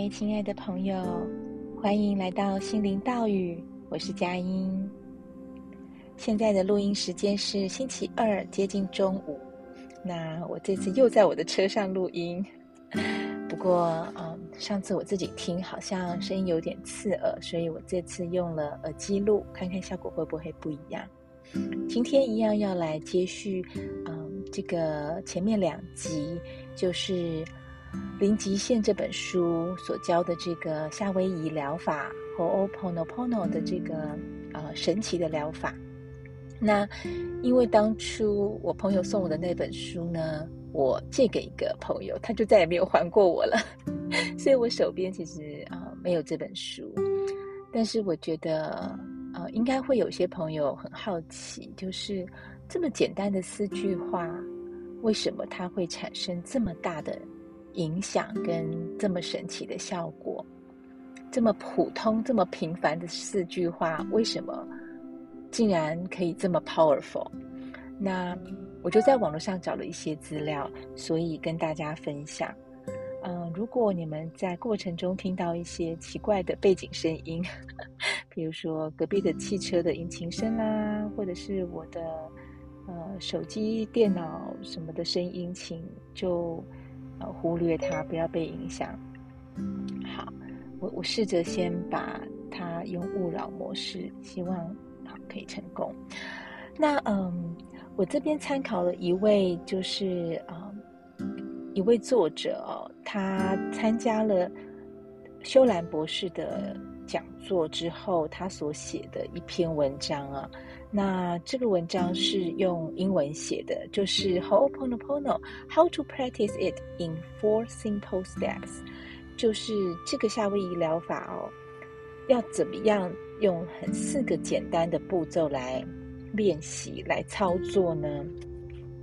位亲爱的朋友，欢迎来到心灵道语，我是佳音。现在的录音时间是星期二，接近中午。那我这次又在我的车上录音，不过，嗯，上次我自己听好像声音有点刺耳，所以我这次用了耳机录，看看效果会不会不一样。今天一样要来接续，嗯，这个前面两集就是。《零极限》这本书所教的这个夏威夷疗法和 Ho'oponopono 的这个呃神奇的疗法，那因为当初我朋友送我的那本书呢，我借给一个朋友，他就再也没有还过我了，所以我手边其实啊、没有这本书。但是我觉得呃应该会有些朋友很好奇，就是这么简单的四句话，为什么它会产生这么大的？影响跟这么神奇的效果，这么普通、这么平凡的四句话，为什么竟然可以这么 powerful？那我就在网络上找了一些资料，所以跟大家分享。嗯，如果你们在过程中听到一些奇怪的背景声音，比如说隔壁的汽车的引擎声啦，或者是我的呃手机、电脑什么的声音，请就。呃，忽略它，不要被影响。好，我我试着先把它用勿扰模式，希望好可以成功。那嗯，我这边参考了一位，就是嗯，一位作者，他参加了修兰博士的讲座之后，他所写的一篇文章啊。那这个文章是用英文写的，就是 Ho'oponopono How to Practice It in Four Simple Steps，就是这个夏威夷疗法哦，要怎么样用很四个简单的步骤来练习来操作呢？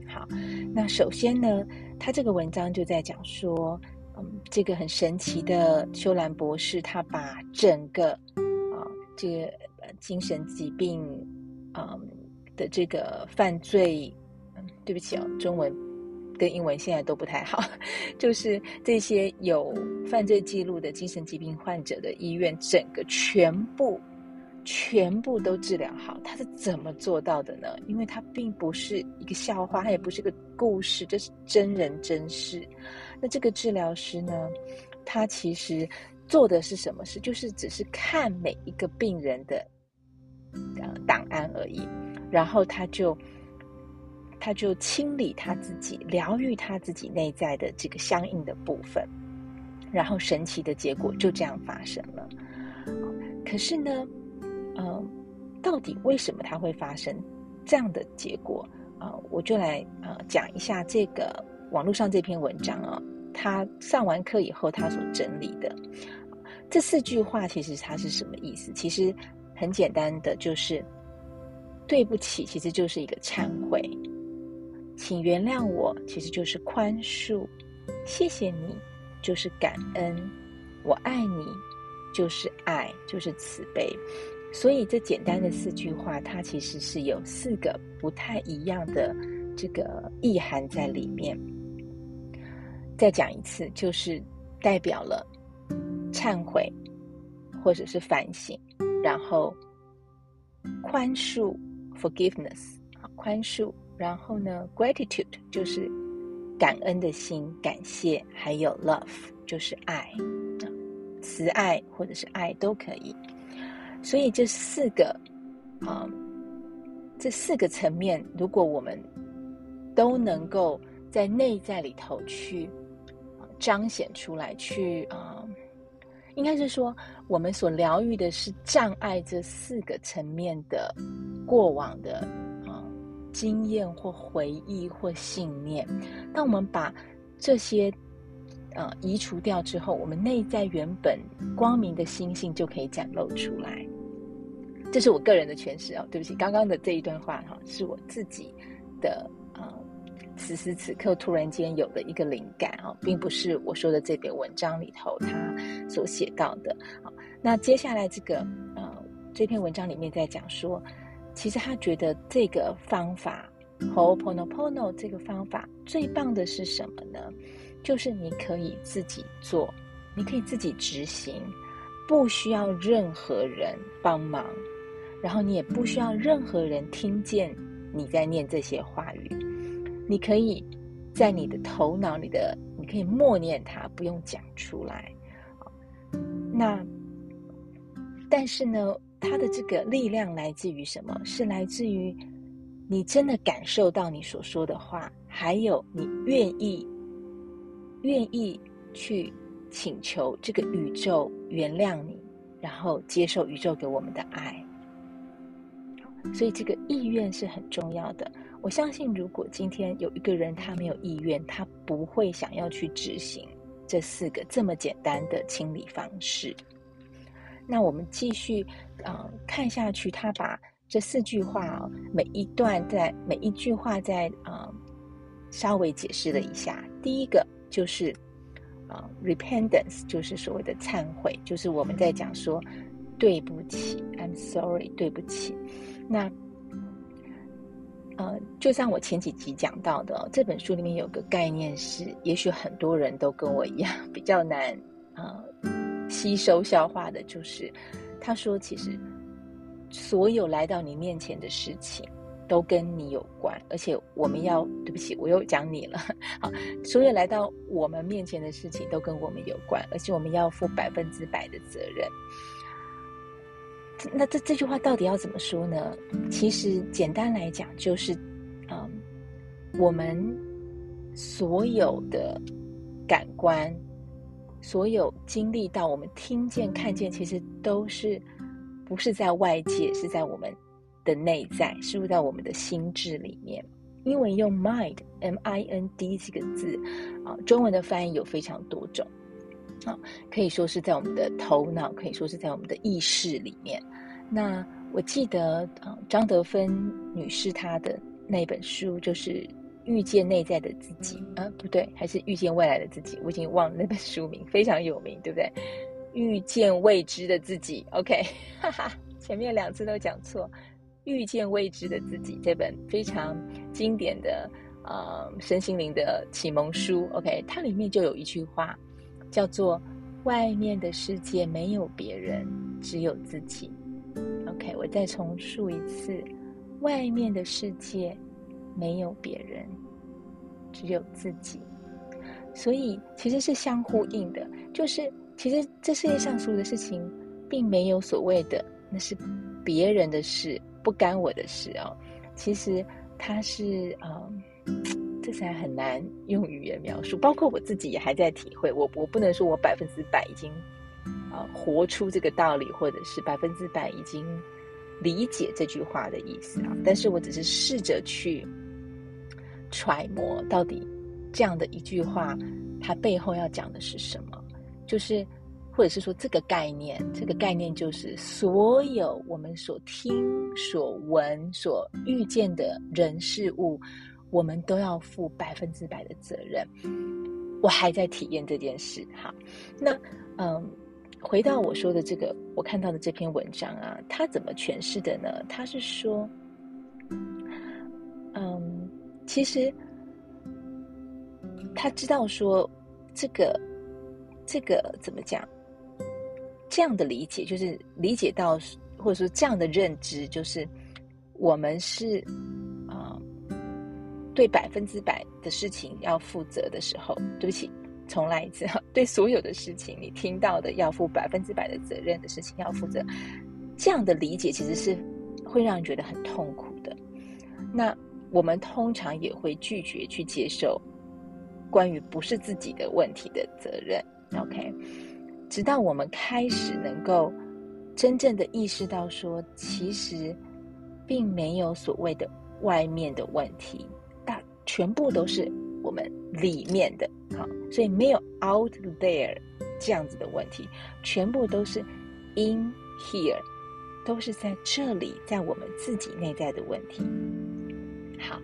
好，那首先呢，他这个文章就在讲说，嗯，这个很神奇的修兰博士，他把整个啊这个精神疾病。嗯的这个犯罪，对不起哦，中文跟英文现在都不太好，就是这些有犯罪记录的精神疾病患者的医院，整个全部全部都治疗好，他是怎么做到的呢？因为他并不是一个笑话，他也不是个故事，这是真人真事。那这个治疗师呢，他其实做的是什么事？就是只是看每一个病人的。呃，档案而已，然后他就他就清理他自己，疗愈他自己内在的这个相应的部分，然后神奇的结果就这样发生了。可是呢，呃，到底为什么他会发生这样的结果啊？我就来呃讲一下这个网络上这篇文章啊，他上完课以后他所整理的这四句话，其实它是什么意思？其实。很简单的，就是对不起，其实就是一个忏悔；请原谅我，其实就是宽恕；谢谢你，就是感恩；我爱你，就是爱，就是慈悲。所以这简单的四句话，它其实是有四个不太一样的这个意涵在里面。再讲一次，就是代表了忏悔，或者是反省。然后宽恕 （forgiveness） 啊，宽恕。然后呢，gratitude 就是感恩的心，感谢。还有 love 就是爱，慈爱或者是爱都可以。所以这四个啊，这四个层面，如果我们都能够在内在里头去彰显出来，去啊。应该是说，我们所疗愈的是障碍这四个层面的过往的啊经验或回忆或信念。当我们把这些呃移除掉之后，我们内在原本光明的心性就可以展露出来。这是我个人的诠释哦，对不起，刚刚的这一段话哈，是我自己的。此时此刻，突然间有了一个灵感啊，并不是我说的这篇文章里头他所写到的。好，那接下来这个呃，这篇文章里面在讲说，其实他觉得这个方法 Ho'oponopono 这个方法最棒的是什么呢？就是你可以自己做你可以自己执行，不需要任何人帮忙，然后你也不需要任何人听见你在念这些话语，你可以在你的头脑里的，你可以默念它，不用讲出来。那，但是呢，它的这个力量来自于什么？是来自于你真的感受到你所说的话，还有你愿意，愿意去请求这个宇宙原谅你，然后接受宇宙给我们的爱。所以这个意愿是很重要的。我相信，如果今天有一个人他没有意愿，他不会想要去执行。这四个这么简单的清理方式，那我们继续啊、呃、看下去。他把这四句话哦，每一段在每一句话在啊、稍微解释了一下。第一个就是啊、repentance，就是所谓的忏悔，就是我们在讲说对不起，I'm sorry，对不起。那呃，就像我前几集讲到的，这本书里面有个概念是，也许很多人都跟我一样 比较难呃吸收消化的，就是他说，其实所有来到你面前的事情都跟你有关，而且我们要，对不起，我又讲你了，好，所有来到我们面前的事情都跟我们有关，而且我们要负百分之百的责任。那这这句话到底要怎么说呢？其实简单来讲，就是，嗯，我们所有的感官，所有经历到我们听见、看见，其实都是不是在外界，是在我们的内在，是不是在我们的心智里面？因为用 mind，M-I-N-D 这个字啊，中文的翻译有非常多种。啊，可以说是在我们的头脑，可以说是在我们的意识里面。那我记得啊，张德芬女士她的那本书就是《遇见内在的自己》啊，不对，还是《遇见未来的自己》，我已经忘了那本书名，非常有名，对不对？遇见未知的自己，OK，哈 哈，前面两次都讲错，《遇见未知的自己》这本非常经典的啊身心灵的启蒙书，OK，它里面就有一句话。叫做“外面的世界没有别人，只有自己。” OK，我再重述一次：“外面的世界没有别人，只有自己。”所以其实是相呼应的，就是其实这世界上所有的事情，并没有所谓的那是别人的事，不干我的事哦。其实它是嗯。这才很难用语言描述，包括我自己也还在体会。我我不能说我百分之百已经啊、活出这个道理，或者是百分之百已经理解这句话的意思啊。但是我只是试着去揣摩，到底这样的一句话，它背后要讲的是什么？就是或者是说这个概念，这个概念就是所有我们所听、所闻、所遇见的人事物。我们都要负百分之百的责任。我还在体验这件事，哈。那嗯，回到我说的这个，我看到的这篇文章啊，他怎么诠释的呢？他是说，嗯，其实他知道说，这个这个怎么讲？这样的理解就是理解到，或者说这样的认知，就是我们是。对百分之百的事情要负责的时候，对不起，重来一次哈。对所有的事情，你听到的要负百分之百的责任的事情要负责，这样的理解其实是会让人觉得很痛苦的。那我们通常也会拒绝去接受关于不是自己的问题的责任。OK，直到我们开始能够真正的意识到说，其实并没有所谓的外面的问题。全部都是我们里面的，好，所以没有 out there 这样子的问题，全部都是 in here，都是在这里，在我们自己内在的问题。好，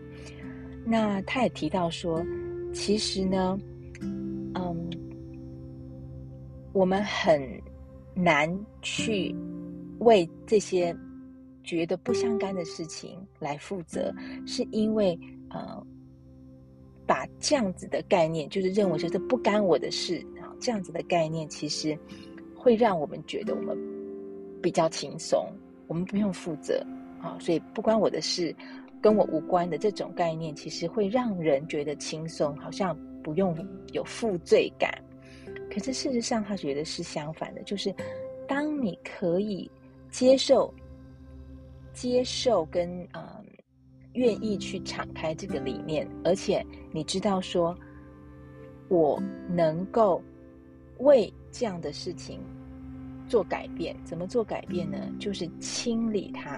那他也提到说，其实呢，嗯，我们很难去为这些觉得不相干的事情来负责，是因为呃。把这样子的概念，就是认为说这不干我的事啊，这样子的概念，其实会让我们觉得我们比较轻松，我们不用负责啊，所以不关我的事，跟我无关的这种概念，其实会让人觉得轻松，好像不用有负罪感。可是事实上，他觉得是相反的，就是当你可以接受、接受跟嗯愿意去敞开这个理念，而且你知道说，我能够为这样的事情做改变，怎么做改变呢？就是清理它。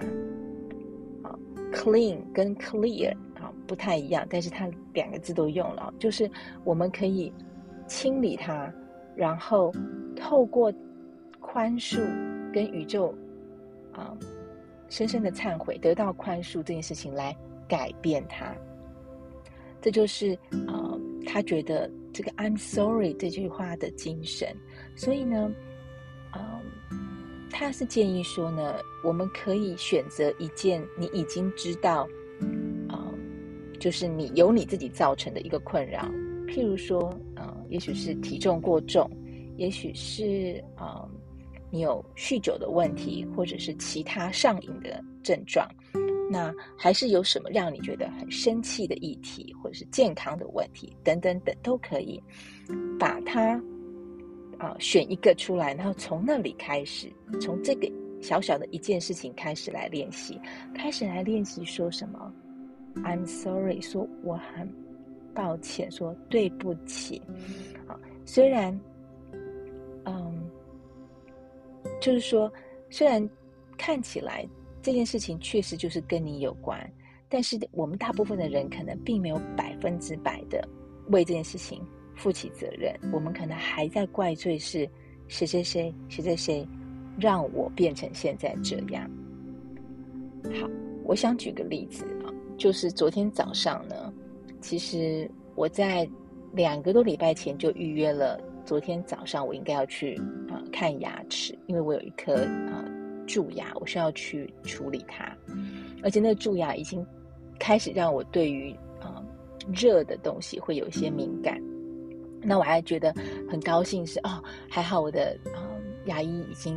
啊，clean 跟 clear 啊不太一样，但是它两个字都用了，就是我们可以清理它。然后透过宽恕跟宇宙啊、深深的忏悔，得到宽恕这件事情来改变他，这就是啊、他觉得这个 I'm sorry 这句话的精神。所以呢，嗯、他是建议说呢，我们可以选择一件你已经知道，啊、就是你由你自己造成的一个困扰，譬如说。啊也许是体重过重，也许是啊、你有酗酒的问题，或者是其他上瘾的症状。那还是有什么让你觉得很生气的议题，或者是健康的问题等等等，都可以把它啊、选一个出来，然后从那里开始，从这个小小的一件事情开始来练习，开始来练习说什么？I'm sorry，说我很。抱歉，说对不起。啊，虽然，就是说，虽然看起来这件事情确实就是跟你有关，但是我们大部分的人可能并没有百分之百的为这件事情负起责任。我们可能还在怪罪是谁谁谁谁谁谁让我变成现在这样。好，我想举个例子啊，就是昨天早上呢。其实我在两个多礼拜前就预约了，昨天早上我应该要去啊、呃、看牙齿，因为我有一颗啊、呃、蛀牙，我需要去处理它，而且那个蛀牙已经开始让我对于啊、呃、热的东西会有一些敏感。那我还觉得很高兴是哦，还好我的啊、呃、牙医已经。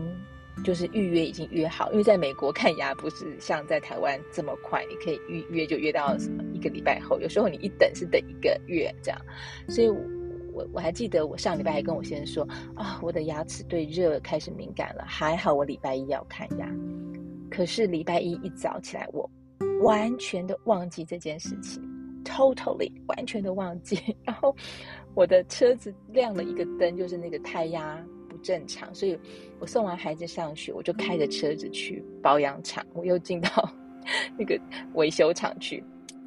就是预约已经约好，因为在美国看牙不是像在台湾这么快，你可以预约就约到什么一个礼拜后，有时候你一等是等一个月这样。所以我，我还记得我上礼拜还跟我先生说啊，我的牙齿对热开始敏感了，还好我礼拜一要看牙。可是礼拜一一早起来，我完全的忘记这件事情，totally 完全的忘记。然后我的车子亮了一个灯，就是那个胎压不。正常，所以我送完孩子上学，我就开着车子去保养厂，我又进到 那个维修厂去，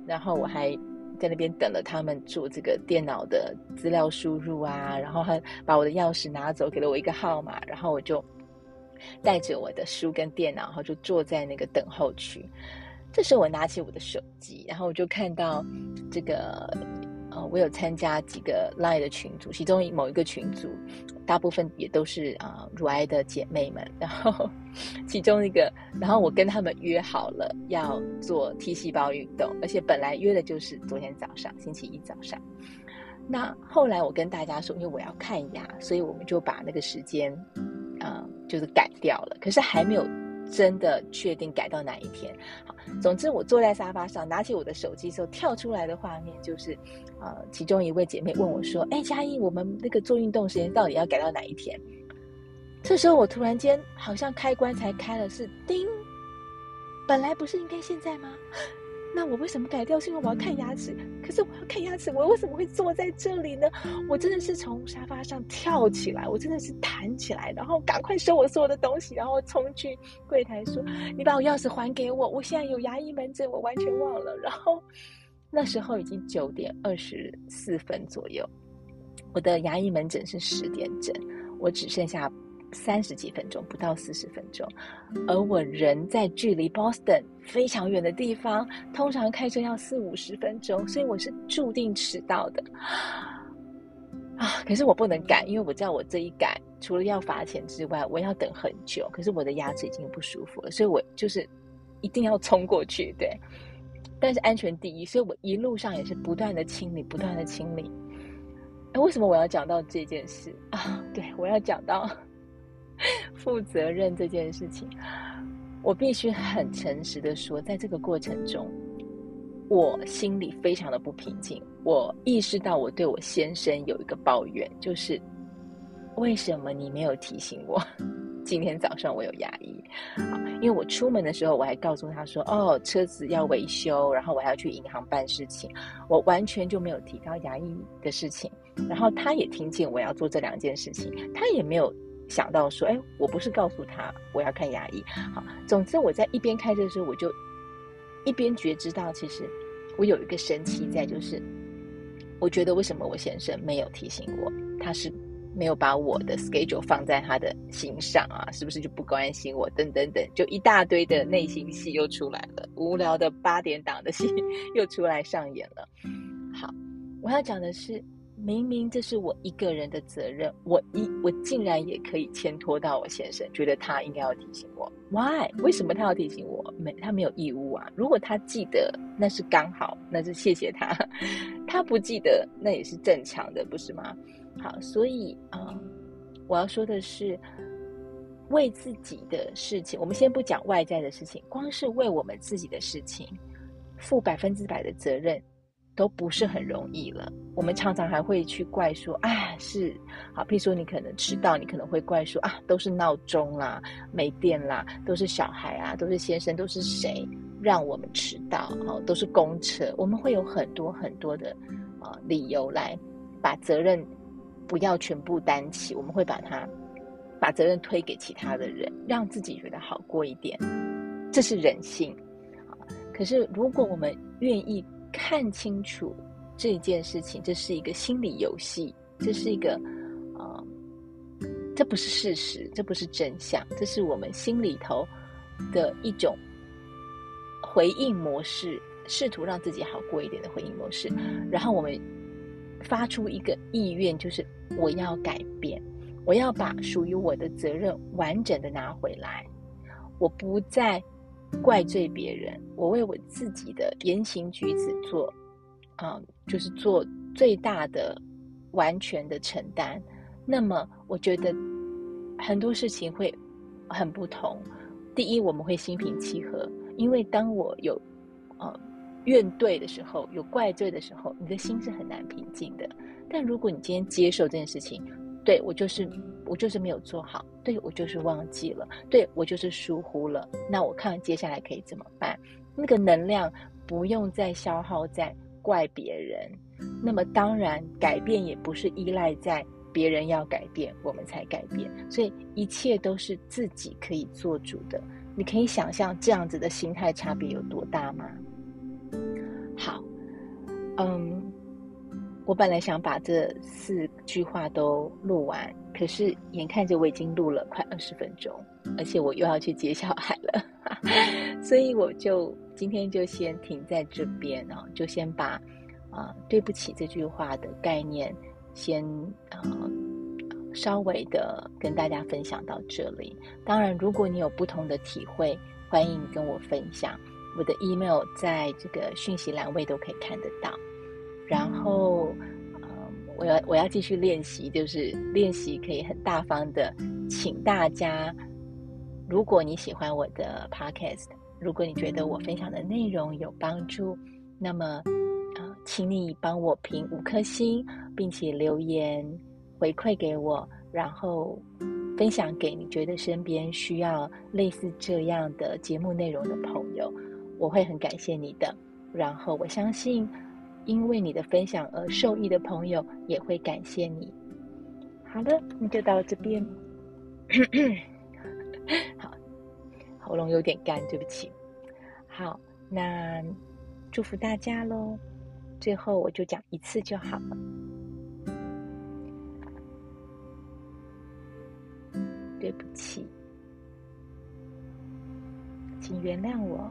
然后我还在那边等了他们做这个电脑的资料输入啊，然后他把我的钥匙拿走，给了我一个号码，然后我就带着我的书跟电脑，然后就坐在那个等候区。这时候我拿起我的手机，然后我就看到这个。我有参加几个 Line 的群组，其中某一个群组，大部分也都是啊、呃、乳癌的姐妹们。然后其中一个，然后我跟他们约好了要做 T 细胞运动，而且本来约的就是昨天早上，星期一早上。那后来我跟大家说，因为我要看牙，所以我们就把那个时间啊、就是改掉了。可是还没有。真的确定改到哪一天？好，总之我坐在沙发上，拿起我的手机时候，跳出来的画面就是，呃，其中一位姐妹问我说：“哎，佳音，我们那个做运动时间到底要改到哪一天？”这时候我突然间好像开关才开了，是叮，本来不是应该现在吗？那我为什么改掉？是因为我要看牙齿。可是我要看牙齿，我为什么会坐在这里呢？我真的是从沙发上跳起来，我真的是弹起来，然后赶快收我所有的东西，然后冲去柜台说：“你把我钥匙还给我，我现在有牙医门诊，我完全忘了。”然后那时候已经九点二十四分左右，我的牙医门诊是十点整，我只剩下。三十几分钟，不到四十分钟，而我人在距离 Boston 非常远的地方，通常开车要四五十分钟，所以我是注定迟到的啊！可是我不能赶，因为我知道我这一赶，除了要罚钱之外，我要等很久。可是我的牙齿已经不舒服了，所以我就是一定要冲过去，对。但是安全第一，所以我一路上也是不断的清理，不断的清理。哎，为什么我要讲到这件事啊？对，我要讲到 负责任这件事情。我必须很诚实的说，在这个过程中，我心里非常的不平静。我意识到我对我先生有一个抱怨，就是为什么你没有提醒我？今天早上我有牙医，因为我出门的时候我还告诉他说，哦，车子要维修，然后我还要去银行办事情，我完全就没有提到牙医的事情。然后他也听见我要做这两件事情，他也没有想到说，哎，我不是告诉他我要看牙医。好，总之我在一边开车的时候，我就一边觉知到，其实我有一个神奇在，就是我觉得为什么我先生没有提醒我，他是。没有把我的 schedule 放在他的心上啊，是不是就不关心我？等等等，就一大堆的内心戏又出来了，无聊的八点档的戏 又出来上演了。好，我要讲的是，明明这是我一个人的责任，我一我竟然也可以牵拖到我先生，觉得他应该要提醒我。Why？为什么他要提醒我？没，他没有义务啊。如果他记得，那是刚好，那是谢谢他；他不记得，那也是正常的，不是吗？好，所以啊、呃，我要说的是，为自己的事情，我们先不讲外在的事情，光是为我们自己的事情，负百分之百的责任，都不是很容易了。我们常常还会去怪说，啊，是好，譬如说你可能迟到，你可能会怪说啊，都是闹钟啦，没电啦，都是小孩啊，都是先生，都是谁让我们迟到？哦，都是公车，我们会有很多很多的啊、理由来把责任。不要全部担起，我们会把它把责任推给其他的人，让自己觉得好过一点，这是人性。可是如果我们愿意看清楚这件事情，这是一个心理游戏，这是一个啊、呃，这不是事实，这不是真相，这是我们心里头的一种回应模式，试图让自己好过一点的回应模式，然后我们发出一个意愿，就是。我要改变，我要把属于我的责任完整的拿回来。我不再怪罪别人，我为我自己的言行举止做，啊、就是做最大的、完全的承担。那么，我觉得很多事情会很不同。第一，我们会心平气和，因为当我有呃怨怼的时候，有怪罪的时候，你的心是很难平静的。但如果你今天接受这件事情，对，我就是我就是没有做好，对，我就是忘记了，对，我就是疏忽了，那我看接下来可以怎么办？那个能量不用再消耗在怪别人，那么当然改变也不是依赖在别人要改变我们才改变，所以一切都是自己可以做主的。你可以想象这样子的心态差别有多大吗？好，嗯。我本来想把这四句话都录完，可是眼看着我已经录了快二十分钟，而且我又要去接小孩了，所以我就今天就先停在这边哦，就先把啊、对不起这句话的概念先啊、稍微的跟大家分享到这里。当然，如果你有不同的体会，欢迎跟我分享，我的 email 在这个讯息栏位都可以看得到。然后，呃，我要我要继续练习，就是练习可以很大方的请大家，如果你喜欢我的 podcast，如果你觉得我分享的内容有帮助，那么，呃，请你帮我评五颗星，并且留言回馈给我，然后分享给你觉得身边需要类似这样的节目内容的朋友，我会很感谢你的。然后我相信。因为你的分享而受益的朋友也会感谢你。好的，那就到这边。好，喉咙有点干，对不起。好，那祝福大家喽。最后我就讲一次就好了。对不起，请原谅我。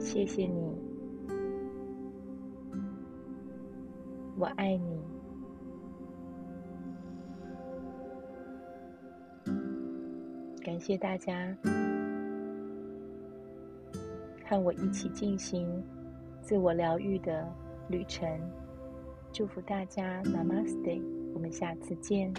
谢谢你。我爱你，感谢大家和我一起进行自我疗愈的旅程。祝福大家，Namaste，我们下次见。